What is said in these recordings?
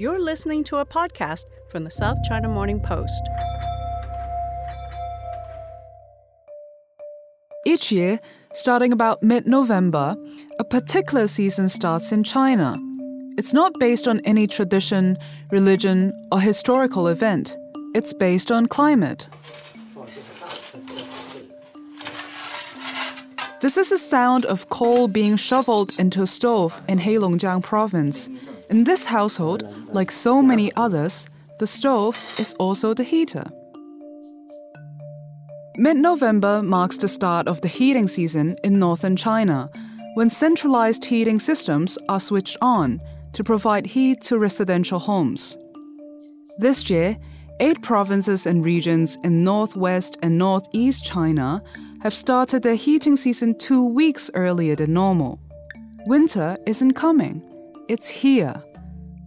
You're listening to a podcast from the South China Morning Post. Each year, starting about mid November, a particular season starts in China. It's not based on any tradition, religion, or historical event. It's based on climate. This is the sound of coal being shoveled into a stove in Heilongjiang province. In this household, like so many others, the stove is also the heater. Mid November marks the start of the heating season in northern China, when centralized heating systems are switched on to provide heat to residential homes. This year, eight provinces and regions in northwest and northeast China have started their heating season two weeks earlier than normal. Winter isn't coming, it's here,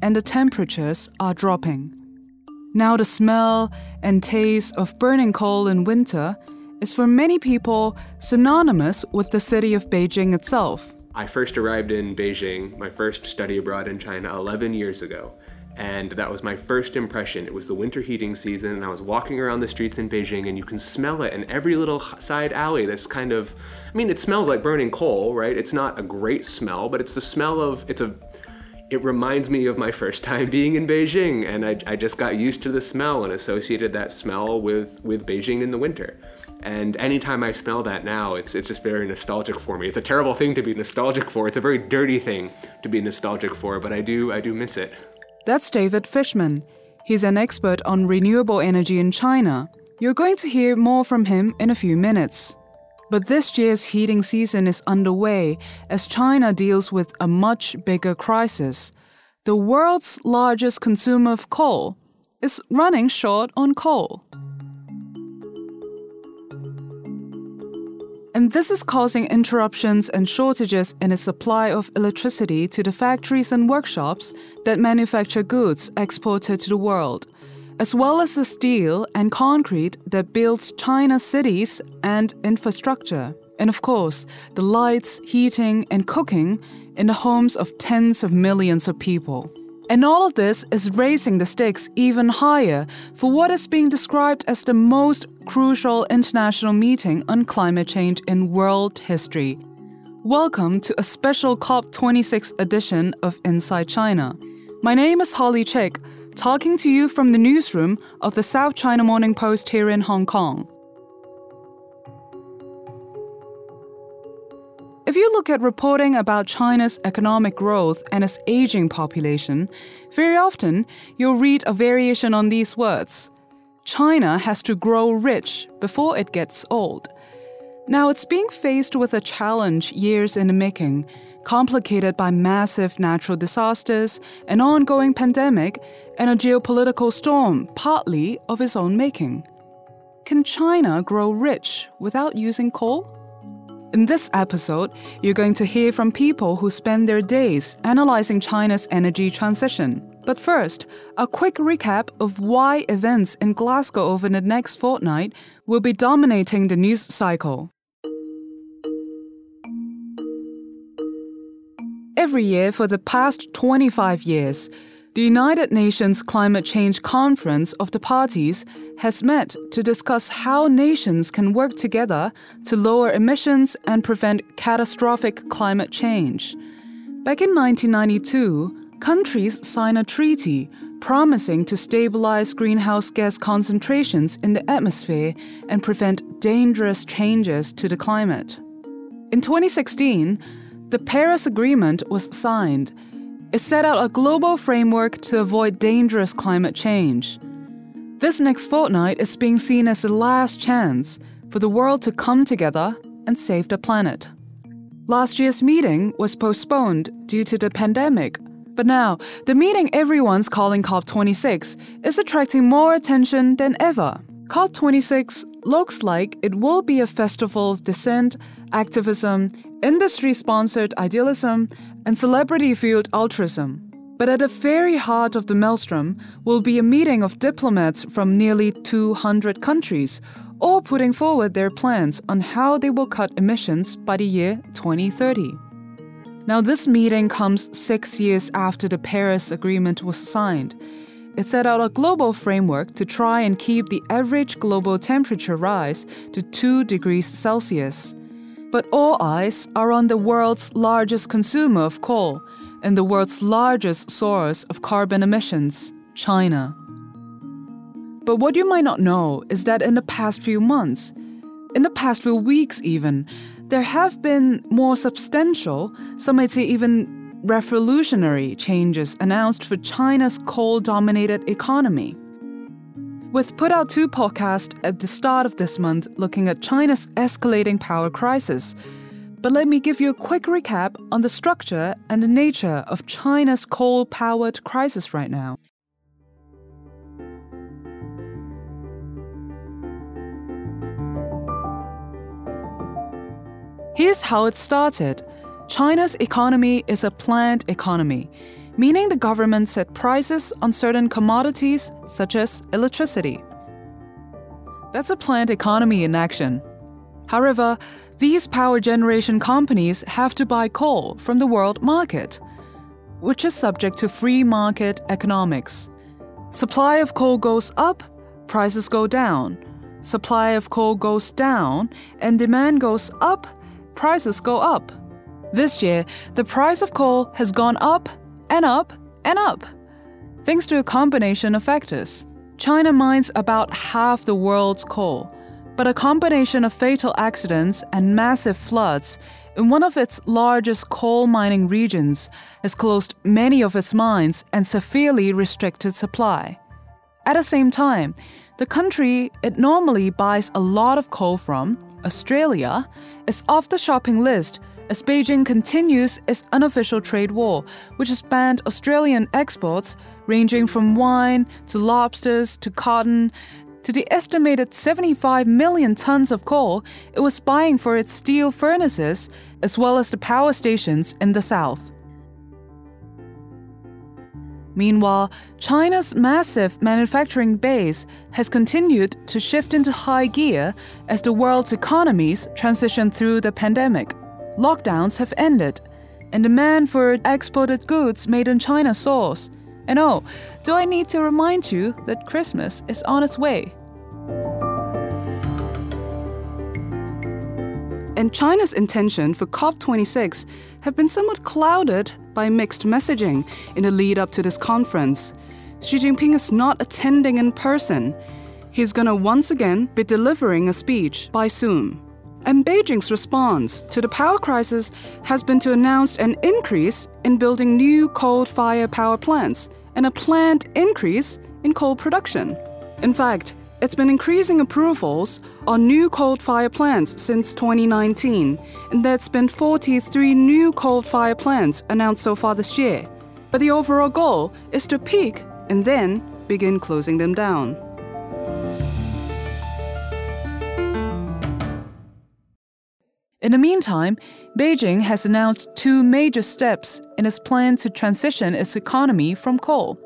and the temperatures are dropping. Now, the smell and taste of burning coal in winter is for many people synonymous with the city of Beijing itself. I first arrived in Beijing, my first study abroad in China, 11 years ago and that was my first impression. It was the winter heating season, and I was walking around the streets in Beijing, and you can smell it in every little side alley. That's kind of, I mean, it smells like burning coal, right? It's not a great smell, but it's the smell of, it's a, it reminds me of my first time being in Beijing, and I, I just got used to the smell and associated that smell with, with Beijing in the winter. And anytime I smell that now, it's it's just very nostalgic for me. It's a terrible thing to be nostalgic for. It's a very dirty thing to be nostalgic for, but I do I do miss it. That's David Fishman. He's an expert on renewable energy in China. You're going to hear more from him in a few minutes. But this year's heating season is underway as China deals with a much bigger crisis. The world's largest consumer of coal is running short on coal. And this is causing interruptions and shortages in the supply of electricity to the factories and workshops that manufacture goods exported to the world, as well as the steel and concrete that builds China's cities and infrastructure. And of course, the lights, heating, and cooking in the homes of tens of millions of people. And all of this is raising the stakes even higher for what is being described as the most crucial international meeting on climate change in world history. Welcome to a special COP26 edition of Inside China. My name is Holly Chik, talking to you from the newsroom of the South China Morning Post here in Hong Kong. If you look at reporting about China's economic growth and its aging population, very often you'll read a variation on these words. China has to grow rich before it gets old. Now, it's being faced with a challenge years in the making, complicated by massive natural disasters, an ongoing pandemic, and a geopolitical storm, partly of its own making. Can China grow rich without using coal? In this episode, you're going to hear from people who spend their days analyzing China's energy transition. But first, a quick recap of why events in Glasgow over the next fortnight will be dominating the news cycle. Every year for the past 25 years, the United Nations Climate Change Conference of the Parties has met to discuss how nations can work together to lower emissions and prevent catastrophic climate change. Back in 1992, countries signed a treaty promising to stabilize greenhouse gas concentrations in the atmosphere and prevent dangerous changes to the climate. In 2016, the Paris Agreement was signed it set out a global framework to avoid dangerous climate change. This next fortnight is being seen as the last chance for the world to come together and save the planet. Last year's meeting was postponed due to the pandemic, but now the meeting everyone's calling COP26 is attracting more attention than ever. COP26 looks like it will be a festival of dissent, activism, industry sponsored idealism, and celebrity fueled altruism. But at the very heart of the maelstrom will be a meeting of diplomats from nearly 200 countries, all putting forward their plans on how they will cut emissions by the year 2030. Now, this meeting comes six years after the Paris Agreement was signed. It set out a global framework to try and keep the average global temperature rise to 2 degrees Celsius. But all eyes are on the world's largest consumer of coal and the world's largest source of carbon emissions, China. But what you might not know is that in the past few months, in the past few weeks even, there have been more substantial, some might say even revolutionary changes announced for China's coal dominated economy. We've put out two podcasts at the start of this month looking at China's escalating power crisis. But let me give you a quick recap on the structure and the nature of China's coal powered crisis right now. Here's how it started. China's economy is a planned economy, meaning the government set prices on certain commodities such as electricity. That's a planned economy in action. However, these power generation companies have to buy coal from the world market, which is subject to free market economics. Supply of coal goes up, prices go down. Supply of coal goes down, and demand goes up, prices go up. This year, the price of coal has gone up and up and up, thanks to a combination of factors. China mines about half the world's coal, but a combination of fatal accidents and massive floods in one of its largest coal mining regions has closed many of its mines and severely restricted supply. At the same time, the country it normally buys a lot of coal from, Australia, is off the shopping list as Beijing continues its unofficial trade war, which has banned Australian exports ranging from wine to lobsters to cotton to the estimated 75 million tons of coal it was buying for its steel furnaces, as well as the power stations in the south. Meanwhile, China's massive manufacturing base has continued to shift into high gear as the world's economies transition through the pandemic. Lockdowns have ended, and demand for exported goods made in China soars. And oh, do I need to remind you that Christmas is on its way? And China's intention for COP26 have been somewhat clouded by mixed messaging in the lead up to this conference. Xi Jinping is not attending in person. He's gonna once again be delivering a speech by Zoom. And Beijing's response to the power crisis has been to announce an increase in building new coal fired power plants and a planned increase in coal production. In fact, it's been increasing approvals on new coal-fired plants since 2019, and there's been 43 new coal-fired plants announced so far this year. But the overall goal is to peak and then begin closing them down. In the meantime, Beijing has announced two major steps in its plan to transition its economy from coal.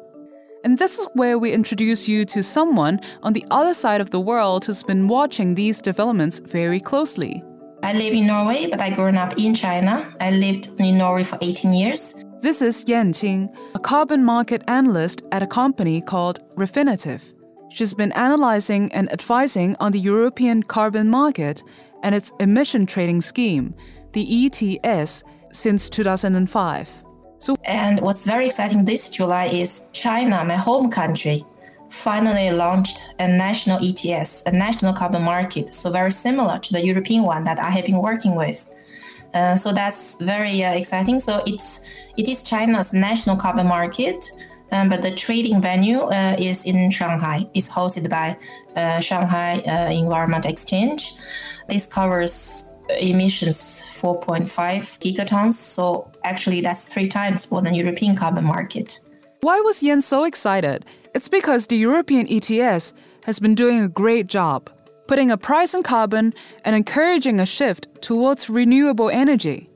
And this is where we introduce you to someone on the other side of the world who's been watching these developments very closely. I live in Norway, but I grew up in China. I lived in Norway for 18 years. This is Yan Qin, a carbon market analyst at a company called Refinitiv. She's been analyzing and advising on the European carbon market and its emission trading scheme, the ETS, since 2005. So, and what's very exciting this July is China, my home country, finally launched a national ETS, a national carbon market. So very similar to the European one that I have been working with. Uh, so that's very uh, exciting. So it's it is China's national carbon market, um, but the trading venue uh, is in Shanghai. It's hosted by uh, Shanghai uh, Environment Exchange. This covers emissions 4.5 gigatons. So actually, that's three times more than European carbon market. Why was Yan so excited? It's because the European ETS has been doing a great job, putting a price on carbon and encouraging a shift towards renewable energy.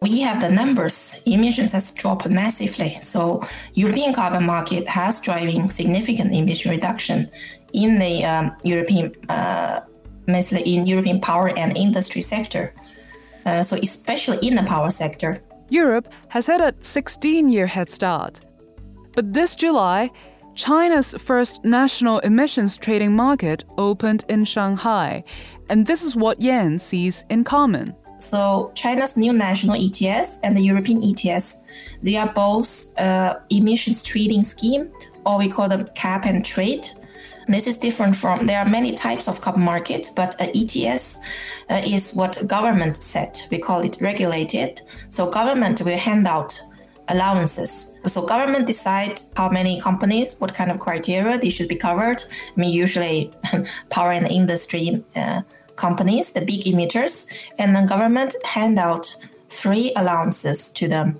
We have the numbers. Emissions has dropped massively. So European carbon market has driving significant emission reduction in the um, European, uh, mostly in European power and industry sector. Uh, so especially in the power sector, Europe has had a 16 year head start. But this July, China's first national emissions trading market opened in Shanghai, and this is what Yan sees in common. So China's new national ETS and the European ETS, they are both uh, emissions trading scheme, or we call them cap and trade. This is different from, there are many types of carbon market, but ETS uh, is what government set. We call it regulated. So government will hand out allowances. So government decide how many companies, what kind of criteria they should be covered. I mean, usually power and industry uh, companies, the big emitters, and then government hand out free allowances to them.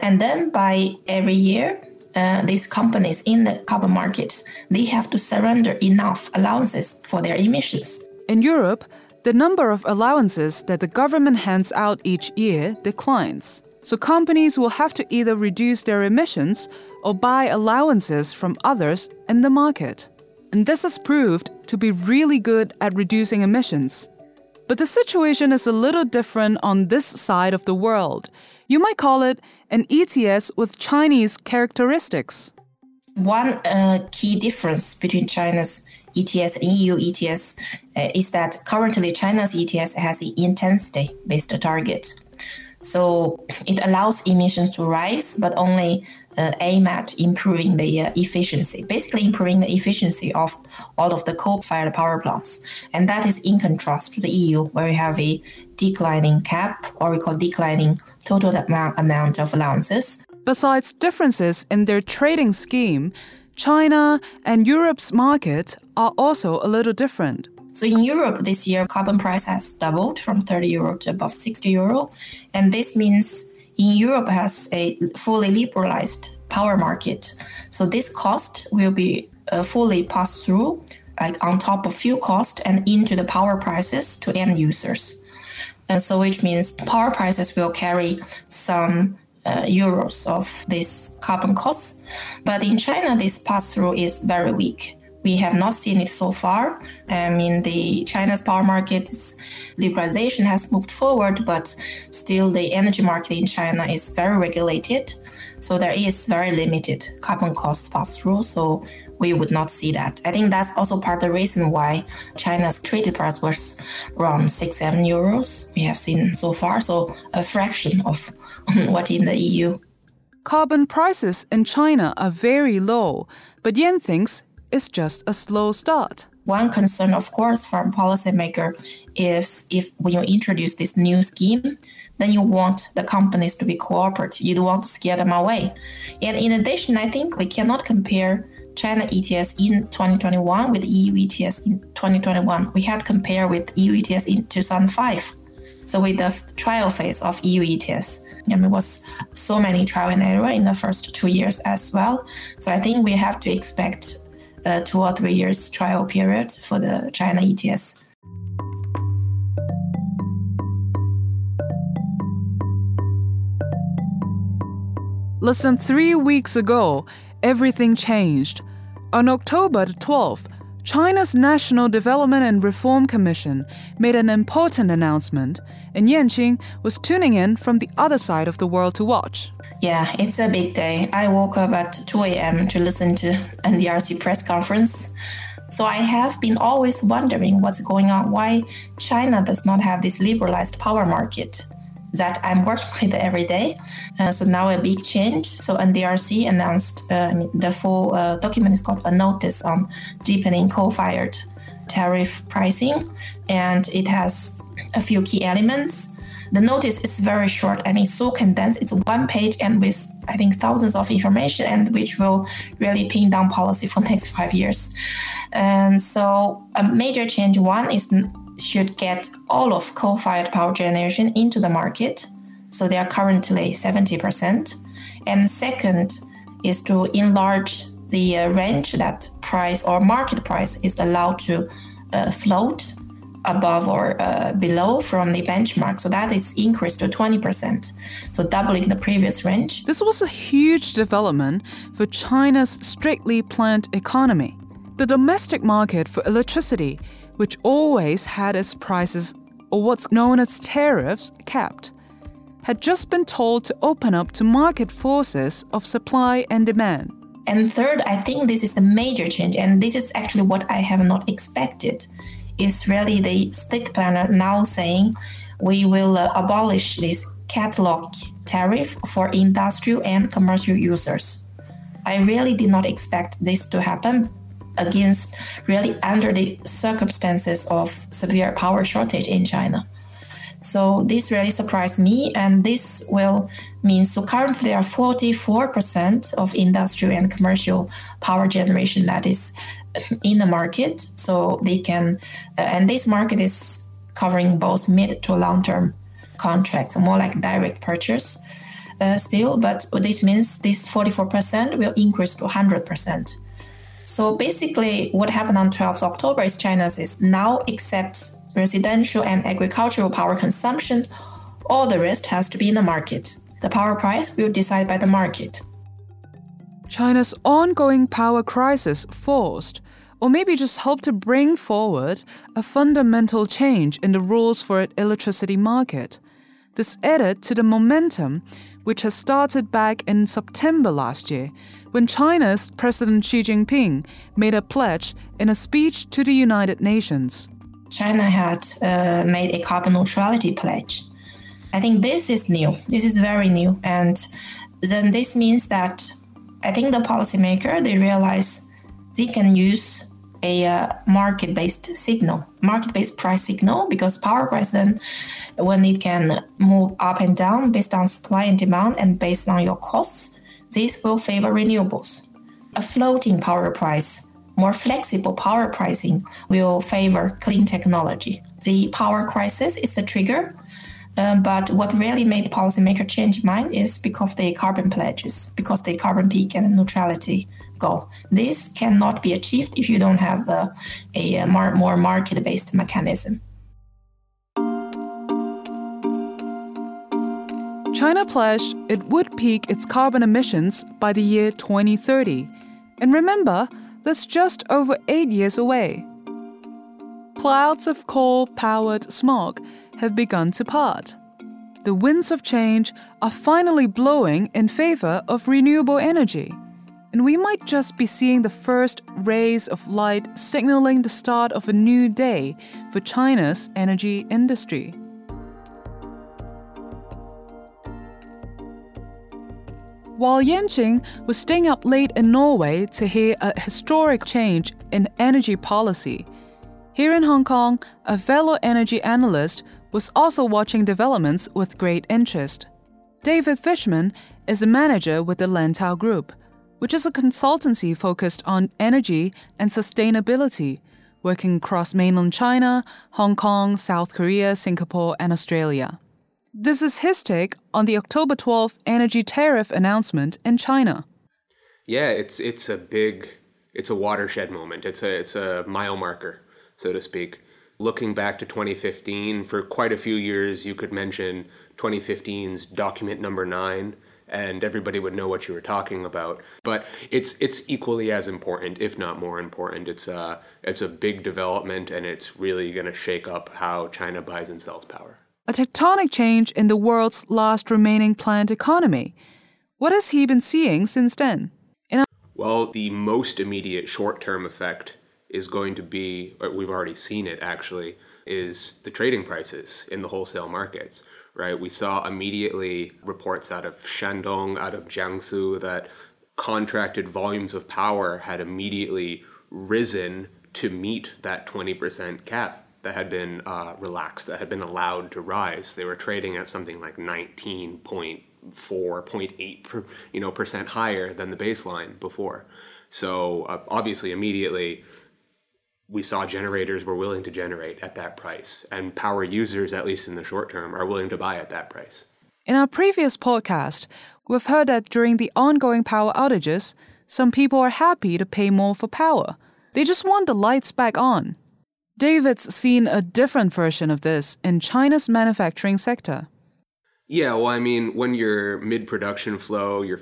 And then by every year, uh, these companies in the carbon markets, they have to surrender enough allowances for their emissions. In Europe, the number of allowances that the government hands out each year declines. So companies will have to either reduce their emissions or buy allowances from others in the market. And this has proved to be really good at reducing emissions. But the situation is a little different on this side of the world. You might call it an ETS with Chinese characteristics. One uh, key difference between China's ETS and EU ETS uh, is that currently China's ETS has the intensity based target. So it allows emissions to rise, but only uh, aim at improving the uh, efficiency, basically improving the efficiency of all of the coal-fired power plants. And that is in contrast to the EU, where we have a declining cap, or we call declining total amount, amount of allowances. Besides differences in their trading scheme, China and Europe's market are also a little different. So in Europe this year, carbon price has doubled from 30 euro to above 60 euro. And this means in Europe has a fully liberalized power market. So this cost will be uh, fully passed through like on top of fuel cost and into the power prices to end users. And so which means power prices will carry some uh, euros of this carbon costs. But in China, this pass through is very weak. We have not seen it so far. I mean, the China's power market's liberalization has moved forward, but still the energy market in China is very regulated. So there is very limited carbon cost pass through. So we would not see that. I think that's also part of the reason why China's traded price was around six, seven euros we have seen so far. So a fraction of what in the EU. Carbon prices in China are very low, but Yan thinks it's just a slow start. One concern, of course, from policymaker is if when you introduce this new scheme, then you want the companies to be cooperative. You don't want to scare them away. And in addition, I think we cannot compare China ETS in 2021 with EU ETS in 2021. We had to compare with EU ETS in 2005. So with the trial phase of EU ETS, and it was so many trial and error in the first two years as well. So I think we have to expect a two or three years trial period for the China ETS. Less than three weeks ago, everything changed. On October 12th, China's National Development and Reform Commission made an important announcement, and Yan Qin was tuning in from the other side of the world to watch. Yeah, it's a big day. I woke up at 2 a.m. to listen to NDRC press conference. So I have been always wondering what's going on, why China does not have this liberalized power market that I'm working with every day. Uh, so now a big change. So NDRC announced uh, the full uh, document is called a notice on deepening coal-fired tariff pricing, and it has a few key elements. The notice is very short. I mean, so condensed. It's one page and with I think thousands of information, and which will really pin down policy for next five years. And so a major change one is should get all of coal-fired power generation into the market. So they are currently 70%. And second is to enlarge the uh, range that price or market price is allowed to uh, float above or uh, below from the benchmark. So that is increased to 20%, so doubling the previous range. This was a huge development for China's strictly planned economy. The domestic market for electricity which always had its prices, or what's known as tariffs, capped. had just been told to open up to market forces of supply and demand. And third, I think this is the major change, and this is actually what I have not expected. Is really the state planner now saying we will uh, abolish this catalog tariff for industrial and commercial users. I really did not expect this to happen against really under the circumstances of severe power shortage in China. So this really surprised me, and this will mean so currently there are 44% of industrial and commercial power generation that is in the market. So they can, uh, and this market is covering both mid to long term contracts, more like direct purchase uh, still. But this means this 44% will increase to 100%. So basically, what happened on 12th October is China is now accepts residential and agricultural power consumption, all the rest has to be in the market. The power price will decide by the market. China's ongoing power crisis forced, or maybe just helped to bring forward, a fundamental change in the rules for its electricity market. This added to the momentum which has started back in September last year when China's President Xi Jinping made a pledge in a speech to the United Nations. China had uh, made a carbon neutrality pledge. I think this is new. This is very new, and then this means that I think the policymaker they realize they can use a uh, market-based signal, market-based price signal, because power price then, when it can move up and down based on supply and demand and based on your costs, this will favor renewables. A floating power price more flexible power pricing will favor clean technology. The power crisis is the trigger, um, but what really made policymakers change mind is because the carbon pledges, because the carbon peak and neutrality goal. This cannot be achieved if you don't have a, a more, more market-based mechanism. China pledged it would peak its carbon emissions by the year 2030. And remember, that's just over eight years away. Clouds of coal powered smog have begun to part. The winds of change are finally blowing in favor of renewable energy, and we might just be seeing the first rays of light signaling the start of a new day for China's energy industry. While Yan Qin was staying up late in Norway to hear a historic change in energy policy, here in Hong Kong, a fellow energy analyst was also watching developments with great interest. David Fishman is a manager with the Lantau Group, which is a consultancy focused on energy and sustainability, working across mainland China, Hong Kong, South Korea, Singapore, and Australia. This is his take on the October 12th energy tariff announcement in China. Yeah, it's it's a big it's a watershed moment. It's a it's a mile marker, so to speak. Looking back to 2015, for quite a few years you could mention 2015's document number 9 and everybody would know what you were talking about. But it's it's equally as important, if not more important. It's a it's a big development and it's really going to shake up how China buys and sells power a tectonic change in the world's last remaining planned economy. What has he been seeing since then? A- well, the most immediate short term effect is going to be, uh, we've already seen it actually, is the trading prices in the wholesale markets, right? We saw immediately reports out of Shandong, out of Jiangsu, that contracted volumes of power had immediately risen to meet that 20% cap that had been uh, relaxed, that had been allowed to rise. They were trading at something like 19.4, 0.8, you know, percent higher than the baseline before. So uh, obviously, immediately, we saw generators were willing to generate at that price, and power users, at least in the short term, are willing to buy at that price. In our previous podcast, we've heard that during the ongoing power outages, some people are happy to pay more for power. They just want the lights back on. David's seen a different version of this in China's manufacturing sector. Yeah, well, I mean, when you're mid production flow, you're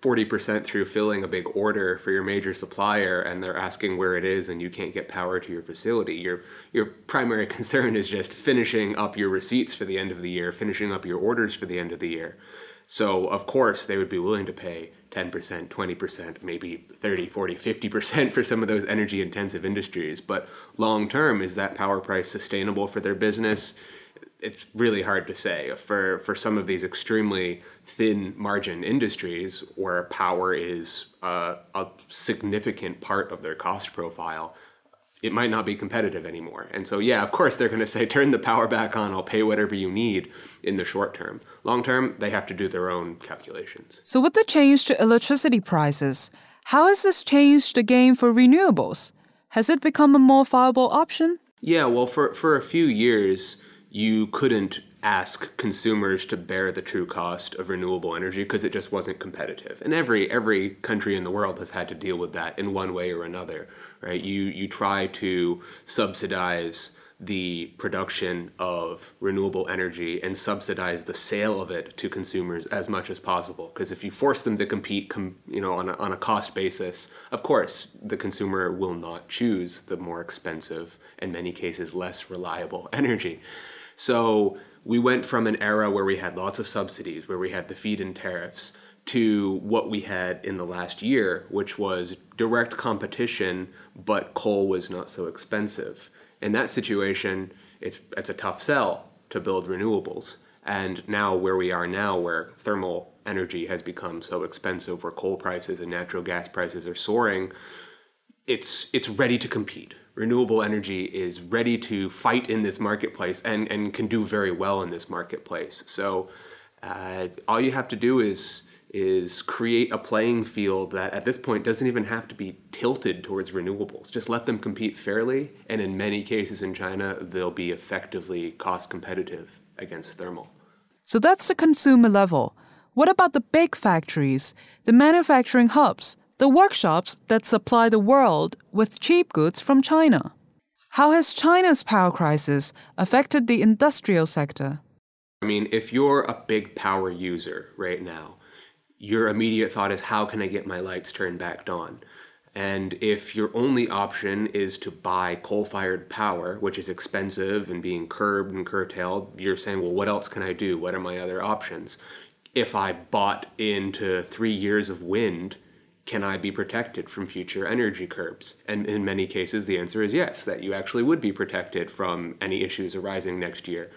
40% through filling a big order for your major supplier and they're asking where it is and you can't get power to your facility your your primary concern is just finishing up your receipts for the end of the year finishing up your orders for the end of the year so of course they would be willing to pay 10%, 20%, maybe 30, 40, 50% for some of those energy intensive industries. But long term, is that power price sustainable for their business? It's really hard to say. For, for some of these extremely thin margin industries where power is uh, a significant part of their cost profile, it might not be competitive anymore. And so, yeah, of course, they're going to say, turn the power back on, I'll pay whatever you need in the short term. Long term, they have to do their own calculations. So, with the change to electricity prices, how has this changed the game for renewables? Has it become a more viable option? Yeah, well, for, for a few years, you couldn't ask consumers to bear the true cost of renewable energy because it just wasn't competitive. And every every country in the world has had to deal with that in one way or another, right? You you try to subsidize the production of renewable energy and subsidize the sale of it to consumers as much as possible because if you force them to compete com, you know on a, on a cost basis of course the consumer will not choose the more expensive in many cases less reliable energy so we went from an era where we had lots of subsidies, where we had the feed in tariffs, to what we had in the last year, which was direct competition, but coal was not so expensive. In that situation, it's, it's a tough sell to build renewables. And now, where we are now, where thermal energy has become so expensive, where coal prices and natural gas prices are soaring, it's, it's ready to compete renewable energy is ready to fight in this marketplace and, and can do very well in this marketplace. So uh, all you have to do is is create a playing field that at this point doesn't even have to be tilted towards renewables. Just let them compete fairly, and in many cases in China, they'll be effectively cost competitive against thermal. So that's the consumer level. What about the big factories, the manufacturing hubs? the workshops that supply the world with cheap goods from China. How has China's power crisis affected the industrial sector? I mean, if you're a big power user right now, your immediate thought is, how can I get my lights turned back on? And if your only option is to buy coal fired power, which is expensive and being curbed and curtailed, you're saying, well, what else can I do? What are my other options? If I bought into three years of wind, can I be protected from future energy curbs? And in many cases, the answer is yes, that you actually would be protected from any issues arising next year.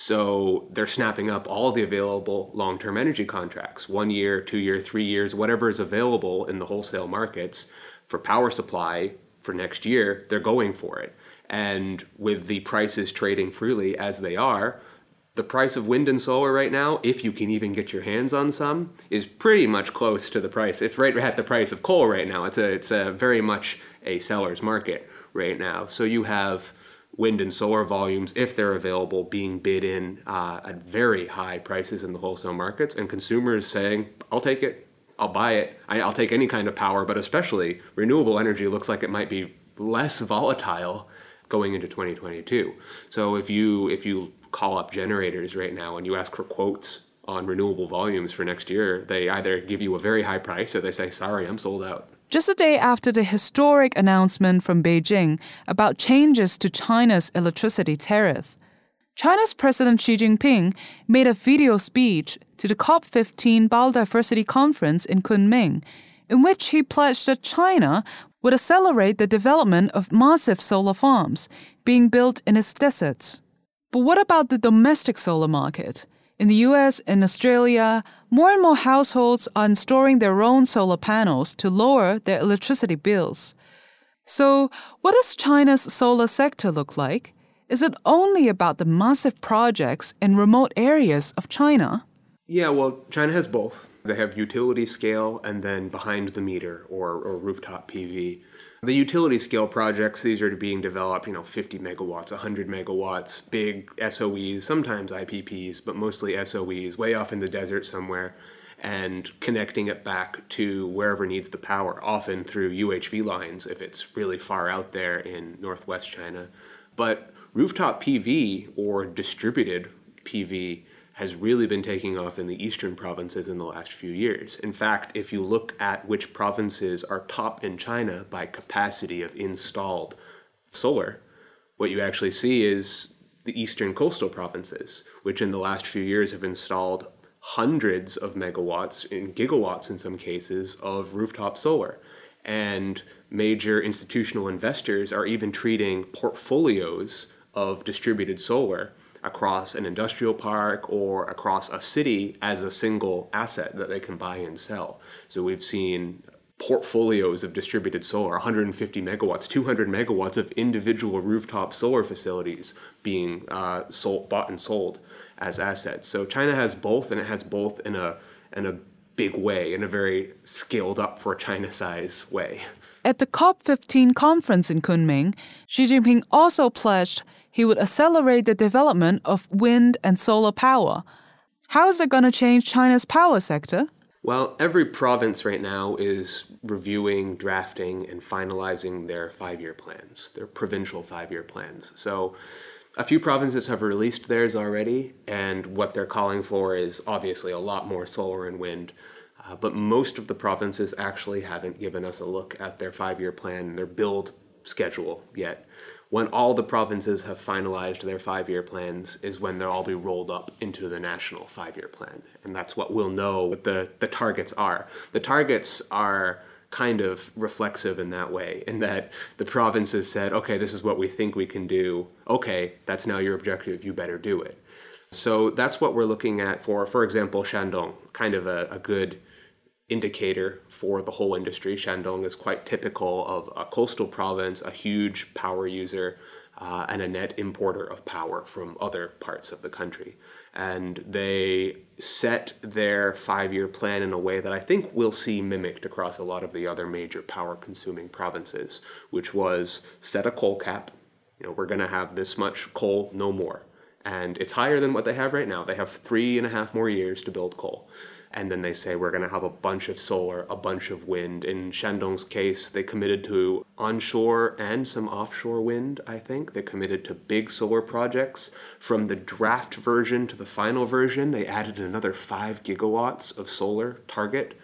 So they're snapping up all the available long term energy contracts one year, two year, three years, whatever is available in the wholesale markets for power supply for next year, they're going for it. And with the prices trading freely as they are, the price of wind and solar right now, if you can even get your hands on some, is pretty much close to the price. It's right at the price of coal right now. It's a it's a very much a seller's market right now. So you have wind and solar volumes, if they're available, being bid in uh, at very high prices in the wholesale markets, and consumers saying, "I'll take it, I'll buy it, I, I'll take any kind of power." But especially renewable energy looks like it might be less volatile going into 2022. So if you if you call up generators right now and you ask for quotes on renewable volumes for next year, they either give you a very high price or they say, sorry, I'm sold out. Just a day after the historic announcement from Beijing about changes to China's electricity tariff, China's President Xi Jinping made a video speech to the COP15 Biodiversity Conference in Kunming, in which he pledged that China would accelerate the development of massive solar farms being built in its deserts. But what about the domestic solar market? In the US and Australia, more and more households are installing their own solar panels to lower their electricity bills. So, what does China's solar sector look like? Is it only about the massive projects in remote areas of China? Yeah, well, China has both. They have utility scale and then behind the meter or, or rooftop PV. The utility scale projects, these are being developed, you know, 50 megawatts, 100 megawatts, big SOEs, sometimes IPPs, but mostly SOEs, way off in the desert somewhere, and connecting it back to wherever needs the power, often through UHV lines if it's really far out there in northwest China. But rooftop PV or distributed PV has really been taking off in the eastern provinces in the last few years. In fact, if you look at which provinces are top in China by capacity of installed solar, what you actually see is the eastern coastal provinces, which in the last few years have installed hundreds of megawatts, in gigawatts in some cases, of rooftop solar. And major institutional investors are even treating portfolios of distributed solar across an industrial park or across a city as a single asset that they can buy and sell. So we've seen portfolios of distributed solar 150 megawatts 200 megawatts of individual rooftop solar facilities being uh, sold, bought and sold as assets so china has both and it has both in a in a big way in a very scaled up for china size way at the COP15 conference in Kunming, Xi Jinping also pledged he would accelerate the development of wind and solar power. How is it going to change China's power sector? Well, every province right now is reviewing, drafting, and finalizing their five year plans, their provincial five year plans. So, a few provinces have released theirs already, and what they're calling for is obviously a lot more solar and wind. Uh, but most of the provinces actually haven't given us a look at their five year plan, and their build schedule yet. When all the provinces have finalized their five year plans, is when they'll all be rolled up into the national five year plan. And that's what we'll know what the, the targets are. The targets are kind of reflexive in that way, in that the provinces said, okay, this is what we think we can do. Okay, that's now your objective, you better do it. So that's what we're looking at for, for example, Shandong, kind of a, a good indicator for the whole industry. Shandong is quite typical of a coastal province, a huge power user, uh, and a net importer of power from other parts of the country. And they set their five year plan in a way that I think we'll see mimicked across a lot of the other major power consuming provinces, which was set a coal cap. You know, we're going to have this much coal, no more. And it's higher than what they have right now. They have three and a half more years to build coal and then they say we're going to have a bunch of solar, a bunch of wind. In Shandong's case, they committed to onshore and some offshore wind, I think. They committed to big solar projects. From the draft version to the final version, they added another 5 gigawatts of solar target,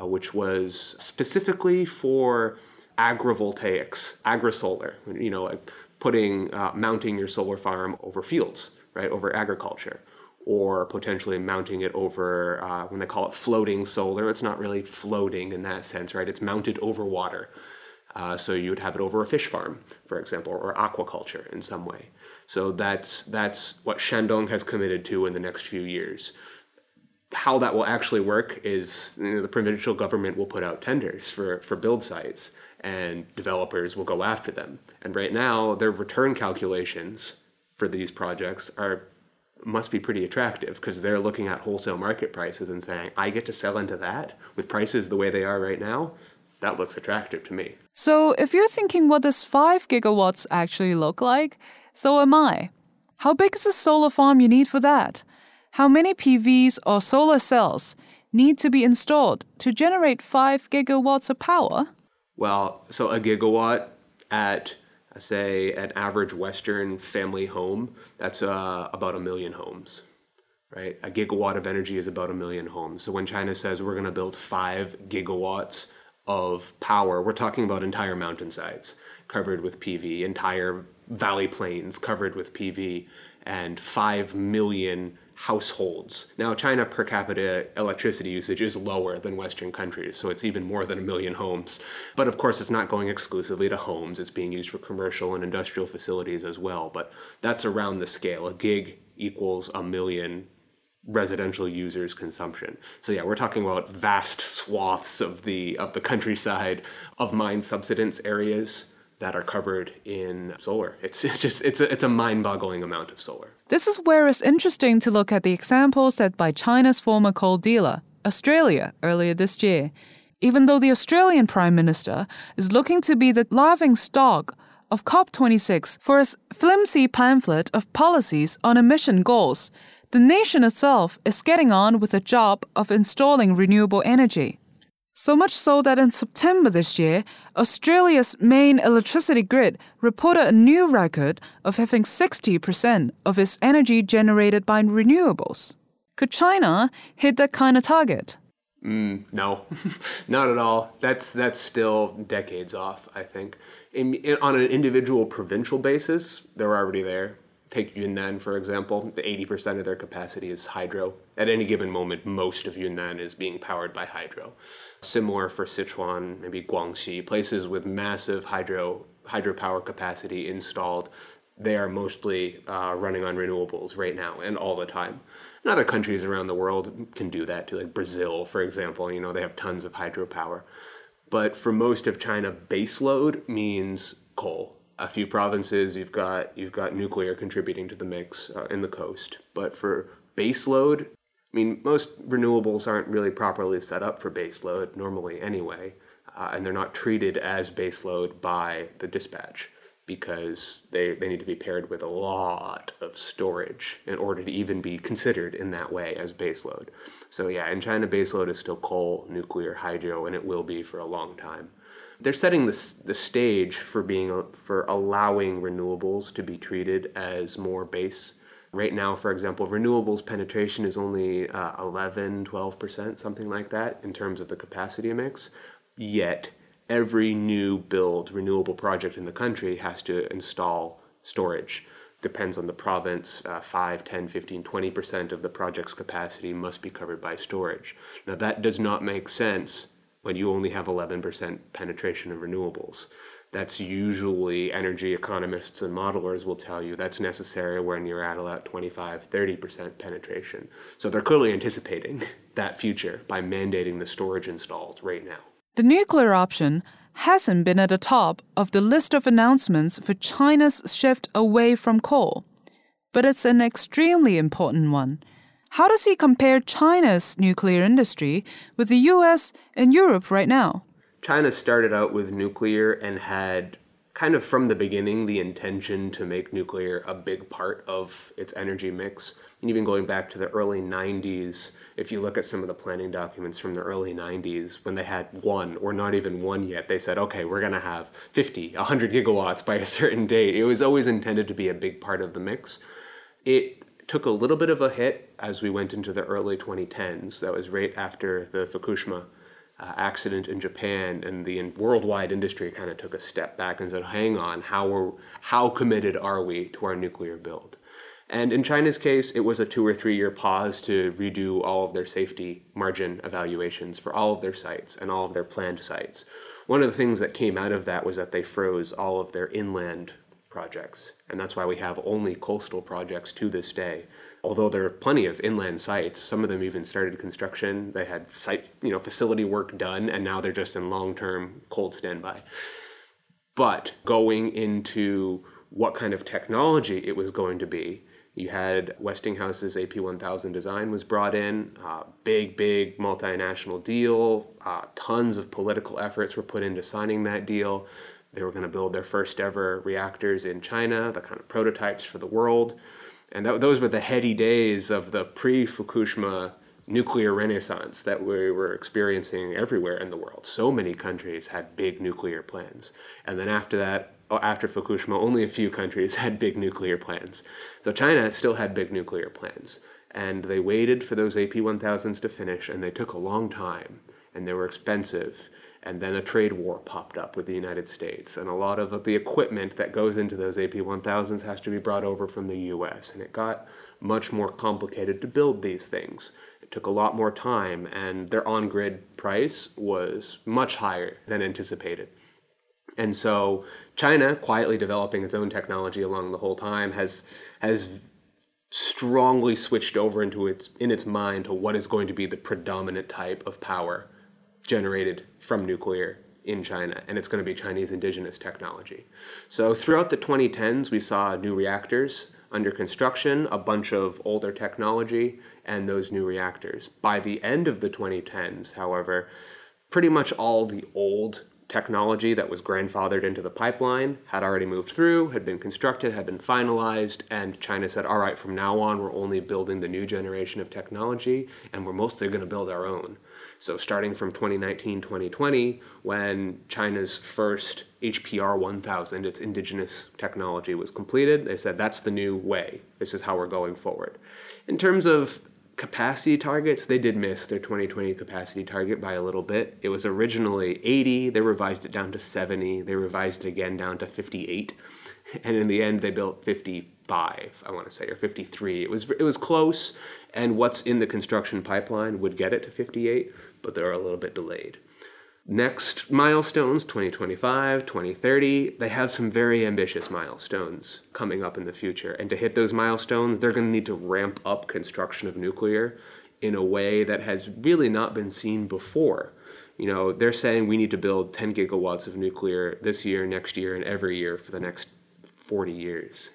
uh, which was specifically for agrivoltaics, agri-solar, you know, like putting, uh, mounting your solar farm over fields, right, over agriculture or potentially mounting it over uh, when they call it floating solar. It's not really floating in that sense, right? It's mounted over water. Uh, so you would have it over a fish farm, for example, or aquaculture in some way. So that's that's what Shandong has committed to in the next few years. How that will actually work is you know, the provincial government will put out tenders for, for build sites, and developers will go after them. And right now, their return calculations for these projects are must be pretty attractive because they're looking at wholesale market prices and saying, I get to sell into that with prices the way they are right now. That looks attractive to me. So, if you're thinking what does 5 gigawatts actually look like, so am I. How big is the solar farm you need for that? How many PVs or solar cells need to be installed to generate 5 gigawatts of power? Well, so a gigawatt at say an average Western family home, that's uh, about a million homes, right? A gigawatt of energy is about a million homes. So when China says we're going to build five gigawatts of power, we're talking about entire mountainsides covered with PV, entire valley plains covered with PV, and five million households. Now, China per capita electricity usage is lower than Western countries, so it's even more than a million homes. But of course, it's not going exclusively to homes, it's being used for commercial and industrial facilities as well. But that's around the scale. A gig equals a million residential users consumption. So yeah, we're talking about vast swaths of the of the countryside of mine subsidence areas that are covered in solar. It's, it's just it's a, it's a mind-boggling amount of solar. This is where it's interesting to look at the examples set by China's former coal dealer, Australia, earlier this year. Even though the Australian Prime Minister is looking to be the laughing stock of COP26 for its flimsy pamphlet of policies on emission goals, the nation itself is getting on with the job of installing renewable energy. So much so that in September this year, Australia's main electricity grid reported a new record of having 60% of its energy generated by renewables. Could China hit that kind of target? Mm, no, not at all. That's that's still decades off. I think. In, in, on an individual provincial basis, they're already there. Take Yunnan for example. The eighty percent of their capacity is hydro. At any given moment, most of Yunnan is being powered by hydro. Similar for Sichuan, maybe Guangxi, places with massive hydro hydropower capacity installed. They are mostly uh, running on renewables right now and all the time. And other countries around the world can do that too, like Brazil, for example. You know, they have tons of hydropower. But for most of China, baseload means coal. A few provinces, you've got you've got nuclear contributing to the mix uh, in the coast. But for baseload, I mean, most renewables aren't really properly set up for baseload normally anyway, uh, and they're not treated as baseload by the dispatch because they, they need to be paired with a lot of storage in order to even be considered in that way as baseload. So yeah, in China, baseload is still coal, nuclear, hydro, and it will be for a long time. They're setting the, the stage for being for allowing renewables to be treated as more base. Right now, for example, renewables penetration is only uh, 11, 12%, something like that in terms of the capacity mix. Yet, every new build renewable project in the country has to install storage. Depends on the province, uh, 5, 10, 15, 20% of the project's capacity must be covered by storage. Now, that does not make sense when you only have 11% penetration of renewables. That's usually energy economists and modelers will tell you that's necessary when you're at about 25, 30% penetration. So they're clearly anticipating that future by mandating the storage installs right now. The nuclear option hasn't been at the top of the list of announcements for China's shift away from coal, but it's an extremely important one. How does he compare China's nuclear industry with the US and Europe right now? China started out with nuclear and had kind of from the beginning the intention to make nuclear a big part of its energy mix and even going back to the early 90s, if you look at some of the planning documents from the early 90s, when they had one or not even one yet, they said, okay, we're going to have 50, 100 gigawatts by a certain date. It was always intended to be a big part of the mix. It took a little bit of a hit as we went into the early 2010s. That was right after the Fukushima uh, accident in Japan, and the worldwide industry kind of took a step back and said, hang on, how, how committed are we to our nuclear build? And in China's case, it was a two or three year pause to redo all of their safety margin evaluations for all of their sites and all of their planned sites. One of the things that came out of that was that they froze all of their inland projects, and that's why we have only coastal projects to this day. Although there are plenty of inland sites, some of them even started construction. They had site, you know, facility work done, and now they're just in long-term cold standby. But going into what kind of technology it was going to be, you had Westinghouse's AP1000 design was brought in, uh, big, big multinational deal. Uh, tons of political efforts were put into signing that deal. They were going to build their first ever reactors in China, the kind of prototypes for the world. And that, those were the heady days of the pre Fukushima nuclear renaissance that we were experiencing everywhere in the world. So many countries had big nuclear plans. And then after that, oh, after Fukushima, only a few countries had big nuclear plans. So China still had big nuclear plans. And they waited for those AP 1000s to finish, and they took a long time, and they were expensive. And then a trade war popped up with the United States, and a lot of the equipment that goes into those AP 1000s has to be brought over from the US. And it got much more complicated to build these things. It took a lot more time, and their on grid price was much higher than anticipated. And so China, quietly developing its own technology along the whole time, has has strongly switched over into its in its mind to what is going to be the predominant type of power generated from nuclear in China, and it's going to be Chinese indigenous technology. So throughout the 2010s, we saw new reactors under construction, a bunch of older technology, and those new reactors. By the end of the 2010s, however, pretty much all the old technology that was grandfathered into the pipeline had already moved through, had been constructed, had been finalized, and China said, all right, from now on, we're only building the new generation of technology, and we're mostly going to build our own. So, starting from 2019 2020, when China's first HPR 1000, its indigenous technology, was completed, they said, that's the new way. This is how we're going forward. In terms of capacity targets, they did miss their 2020 capacity target by a little bit. It was originally 80, they revised it down to 70, they revised it again down to 58, and in the end they built 55, I want to say, or 53. It was it was close, and what's in the construction pipeline would get it to 58, but they're a little bit delayed. Next milestones 2025, 2030, they have some very ambitious milestones coming up in the future. And to hit those milestones, they're going to need to ramp up construction of nuclear in a way that has really not been seen before. You know, they're saying we need to build 10 gigawatts of nuclear this year, next year, and every year for the next 40 years.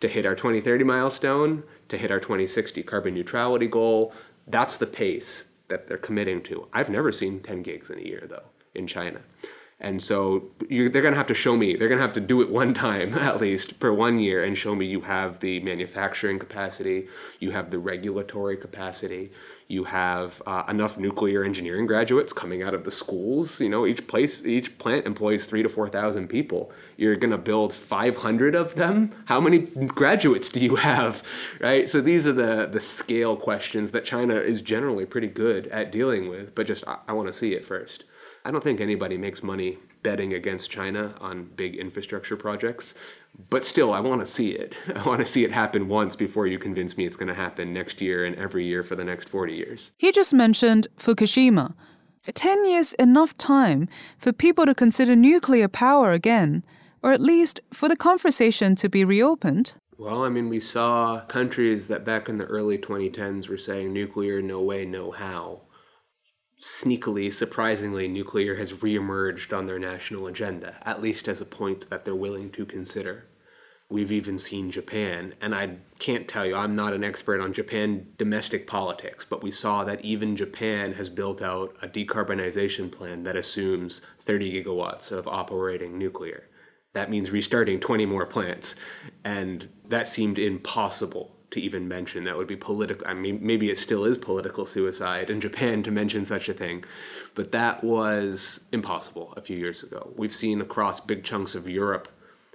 to hit our 2030 milestone, to hit our 2060 carbon neutrality goal, that's the pace that they're committing to. I've never seen 10 gigs in a year though in China. And so they're going to have to show me, they're going to have to do it one time at least for one year and show me you have the manufacturing capacity, you have the regulatory capacity, you have uh, enough nuclear engineering graduates coming out of the schools. You know, each place, each plant employs three to 4,000 people. You're going to build 500 of them? How many graduates do you have? Right? So these are the, the scale questions that China is generally pretty good at dealing with, but just I, I want to see it first. I don't think anybody makes money betting against China on big infrastructure projects, but still, I want to see it. I want to see it happen once before you convince me it's going to happen next year and every year for the next 40 years. He just mentioned Fukushima. Is 10 years enough time for people to consider nuclear power again, or at least for the conversation to be reopened? Well, I mean, we saw countries that back in the early 2010s were saying nuclear, no way, no how sneakily, surprisingly, nuclear has reemerged on their national agenda, at least as a point that they're willing to consider. We've even seen Japan, and I can't tell you, I'm not an expert on Japan domestic politics, but we saw that even Japan has built out a decarbonization plan that assumes 30 gigawatts of operating nuclear. That means restarting 20 more plants, and that seemed impossible to even mention. That would be political. I mean, maybe it still is political suicide in Japan to mention such a thing, but that was impossible a few years ago. We've seen across big chunks of Europe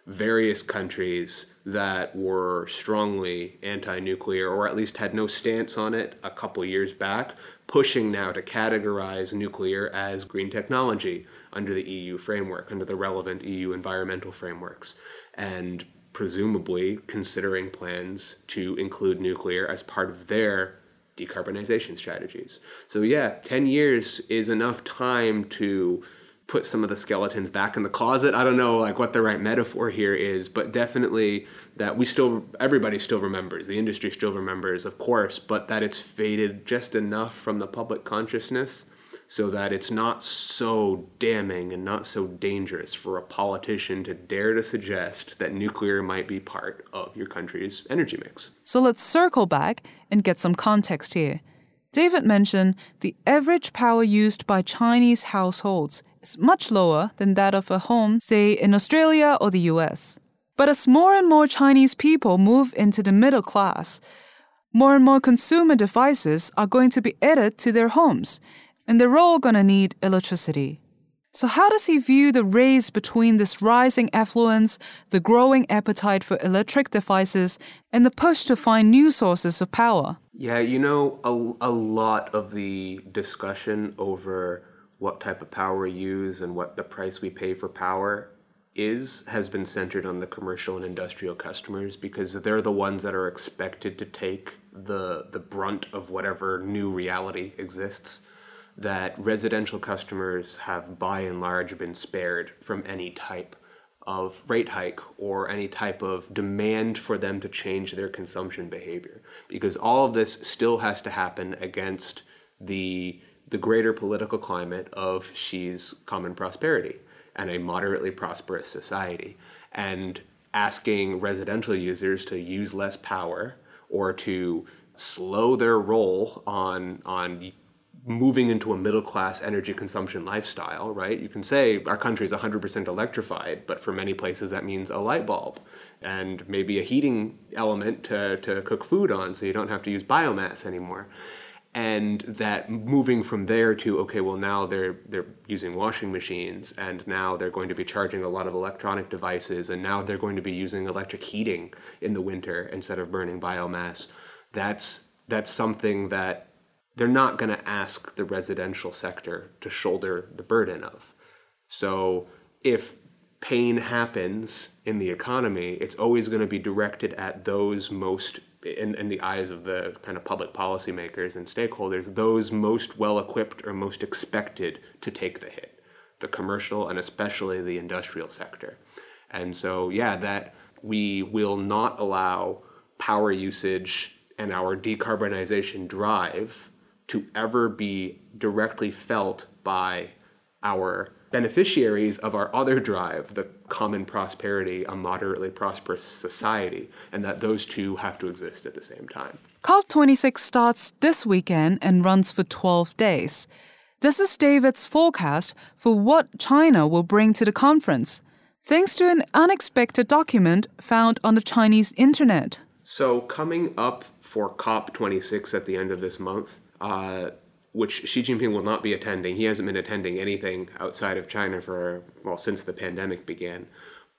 various countries that were strongly anti nuclear or at least had no stance on it a couple years back, pushing now to categorize nuclear as green technology under the EU framework, under the relevant EU environmental frameworks. And presumably considering plans to include nuclear as part of their decarbonization strategies. So, yeah, 10 years is enough time to put some of the skeletons back in the closet. I don't know like what the right metaphor here is, but definitely that we still everybody still remembers, the industry still remembers, of course, but that it's faded just enough from the public consciousness so that it's not so damning and not so dangerous for a politician to dare to suggest that nuclear might be part of your country's energy mix. So let's circle back and get some context here. David mentioned the average power used by Chinese households is much lower than that of a home, say, in Australia or the US. But as more and more Chinese people move into the middle class, more and more consumer devices are going to be added to their homes, and they're all gonna need electricity. So, how does he view the race between this rising affluence, the growing appetite for electric devices, and the push to find new sources of power? Yeah, you know, a, a lot of the discussion over what type of power we use and what the price we pay for power is has been centered on the commercial and industrial customers because they're the ones that are expected to take the the brunt of whatever new reality exists that residential customers have by and large been spared from any type of rate hike or any type of demand for them to change their consumption behavior. Because all of this still has to happen against the the greater political climate of Xi's common prosperity and a moderately prosperous society and asking residential users to use less power or to slow their roll on on moving into a middle class energy consumption lifestyle, right? You can say our country is 100% electrified, but for many places that means a light bulb and maybe a heating element to, to cook food on so you don't have to use biomass anymore. And that moving from there to okay, well now they're they're using washing machines, and now they're going to be charging a lot of electronic devices, and now they're going to be using electric heating in the winter instead of burning biomass. That's that's something that they're not going to ask the residential sector to shoulder the burden of. So if pain happens in the economy, it's always going to be directed at those most, in, in the eyes of the kind of public policymakers and stakeholders, those most well equipped or most expected to take the hit the commercial and especially the industrial sector. And so, yeah, that we will not allow power usage and our decarbonization drive to ever be directly felt by our beneficiaries of our other drive, the common prosperity, a moderately prosperous society, and that those two have to exist at the same time. COP26 starts this weekend and runs for 12 days. This is David's forecast for what China will bring to the conference, thanks to an unexpected document found on the Chinese internet. So, coming up for COP26 at the end of this month, uh, which Xi Jinping will not be attending. He hasn't been attending anything outside of China for, well, since the pandemic began.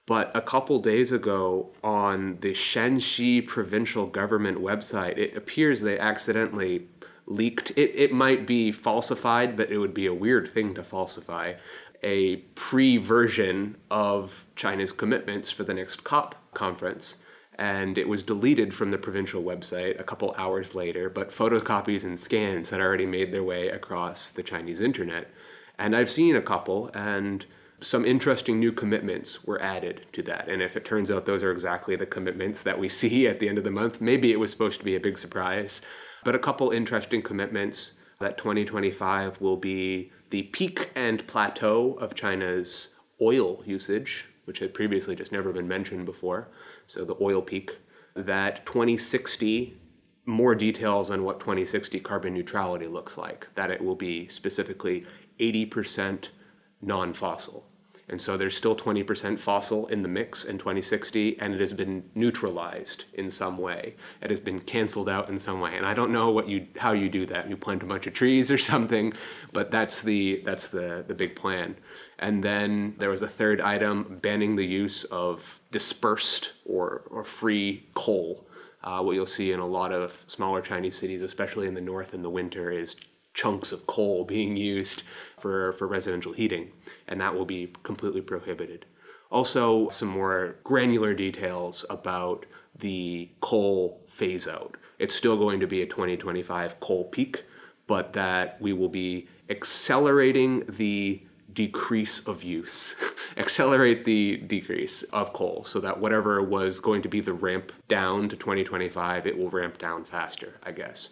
But a couple days ago on the Shanxi provincial government website, it appears they accidentally leaked. It, it might be falsified, but it would be a weird thing to falsify. A pre version of China's commitments for the next COP conference and it was deleted from the provincial website a couple hours later, but photocopies and scans had already made their way across the Chinese internet. And I've seen a couple, and some interesting new commitments were added to that. And if it turns out those are exactly the commitments that we see at the end of the month, maybe it was supposed to be a big surprise. But a couple interesting commitments that 2025 will be the peak and plateau of China's oil usage, which had previously just never been mentioned before so the oil peak, that 2060, more details on what 2060 carbon neutrality looks like, that it will be specifically 80% non fossil. And so there's still 20% fossil in the mix in 2060, and it has been neutralized in some way. It has been canceled out in some way. And I don't know what you how you do that. You plant a bunch of trees or something, but that's the that's the the big plan. And then there was a third item banning the use of dispersed or, or free coal. Uh, what you'll see in a lot of smaller Chinese cities, especially in the north in the winter, is chunks of coal being used for, for residential heating, and that will be completely prohibited. Also, some more granular details about the coal phase out. It's still going to be a 2025 coal peak, but that we will be accelerating the decrease of use, accelerate the decrease of coal so that whatever was going to be the ramp down to 2025, it will ramp down faster, I guess.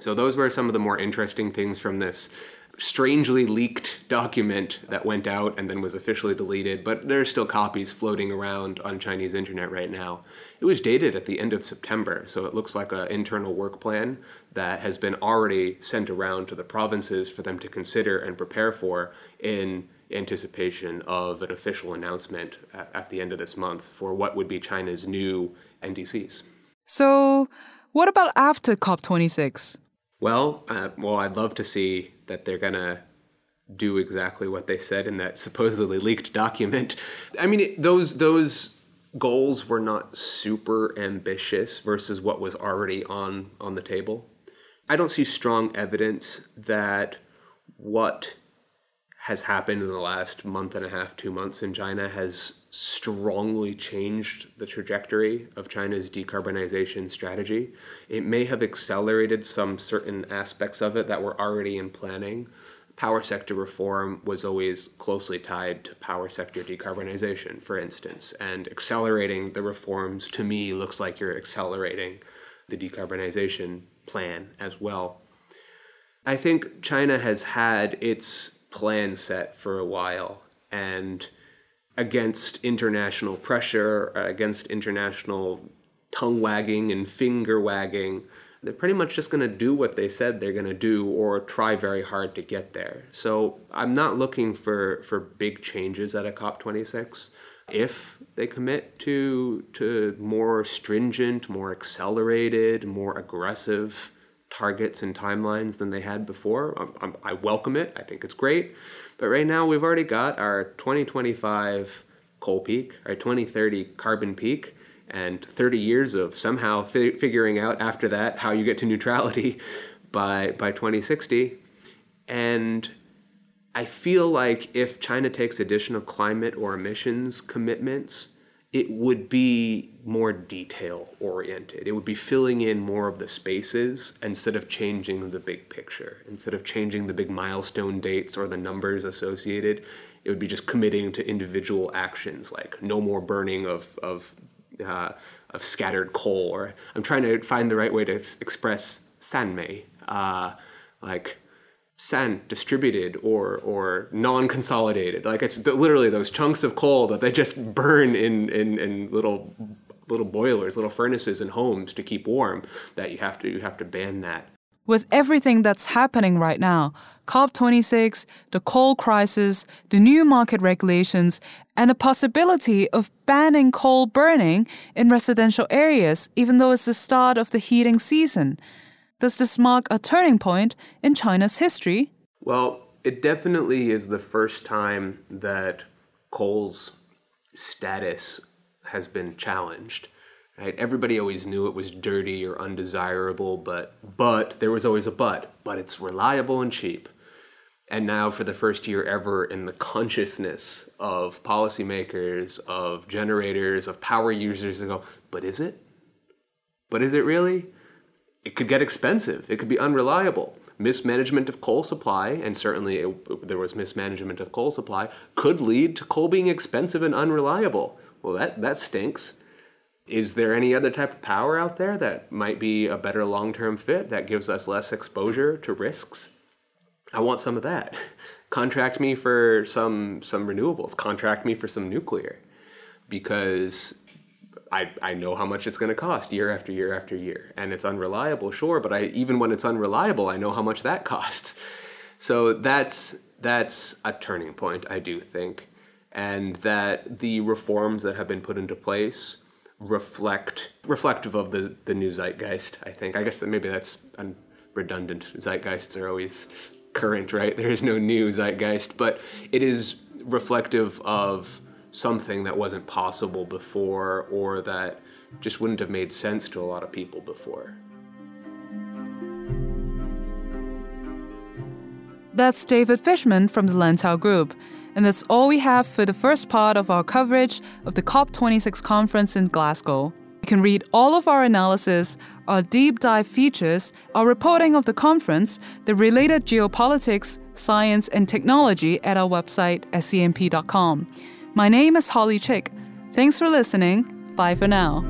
So, those were some of the more interesting things from this strangely leaked document that went out and then was officially deleted, but there are still copies floating around on Chinese internet right now. It was dated at the end of September, so it looks like an internal work plan that has been already sent around to the provinces for them to consider and prepare for in anticipation of an official announcement at, the end of this month for what would be China's new NDCs. So, what about after COP26? Well, uh, well, I'd love to see that they're gonna do exactly what they said in that supposedly leaked document. I mean, it, those those goals were not super ambitious versus what was already on on the table. I don't see strong evidence that what has happened in the last month and a half, two months in China has strongly changed the trajectory of China's decarbonization strategy. It may have accelerated some certain aspects of it that were already in planning. Power sector reform was always closely tied to power sector decarbonization, for instance, and accelerating the reforms to me looks like you're accelerating the decarbonization plan as well. I think China has had its plan set for a while and against international pressure, against international tongue wagging and finger wagging, they're pretty much just going to do what they said they're going to do or try very hard to get there. So I'm not looking for, for big changes at a COP26. If they commit to, to more stringent, more accelerated, more aggressive targets and timelines than they had before. I'm, I'm, i welcome it. I think it's great. But right now, we've already got our 2025 coal peak, our 2030 carbon peak, and 30 years of somehow fi- figuring out after that how you get to neutrality by by 2060 and I feel like if China takes additional climate or emissions commitments, it would be more detail oriented. It would be filling in more of the spaces instead of changing the big picture. Instead of changing the big milestone dates or the numbers associated, it would be just committing to individual actions like no more burning of, of, uh, of scattered coal. Or I'm trying to find the right way to express sanmei, uh, like sent, distributed, or or non-consolidated. Like it's literally those chunks of coal that they just burn in in, in little little boilers, little furnaces in homes to keep warm. That you have to you have to ban that. With everything that's happening right now, COP26, the coal crisis, the new market regulations, and the possibility of banning coal burning in residential areas, even though it's the start of the heating season. Does this mark a turning point in China's history? Well, it definitely is the first time that coal's status has been challenged. Right? Everybody always knew it was dirty or undesirable, but but there was always a but. But it's reliable and cheap. And now, for the first year ever, in the consciousness of policymakers, of generators, of power users, they go, but is it? But is it really? It could get expensive. It could be unreliable. Mismanagement of coal supply, and certainly it, there was mismanagement of coal supply, could lead to coal being expensive and unreliable. Well, that, that stinks. Is there any other type of power out there that might be a better long term fit that gives us less exposure to risks? I want some of that. Contract me for some some renewables. Contract me for some nuclear, because I, I know how much it's going to cost year after year after year. And it's unreliable, sure, but I even when it's unreliable, I know how much that costs. So that's that's a turning point, I do think. And that the reforms that have been put into place reflect reflective of the, the new zeitgeist, I think. I guess that maybe that's redundant. Zeitgeists are always current, right? There is no new zeitgeist, but it is reflective of something that wasn't possible before or that just wouldn't have made sense to a lot of people before. That's David Fishman from the Lantau Group. And that's all we have for the first part of our coverage of the COP26 conference in Glasgow. You can read all of our analysis, our deep dive features, our reporting of the conference, the related geopolitics, science, and technology at our website, scmp.com. My name is Holly Chik. Thanks for listening. Bye for now.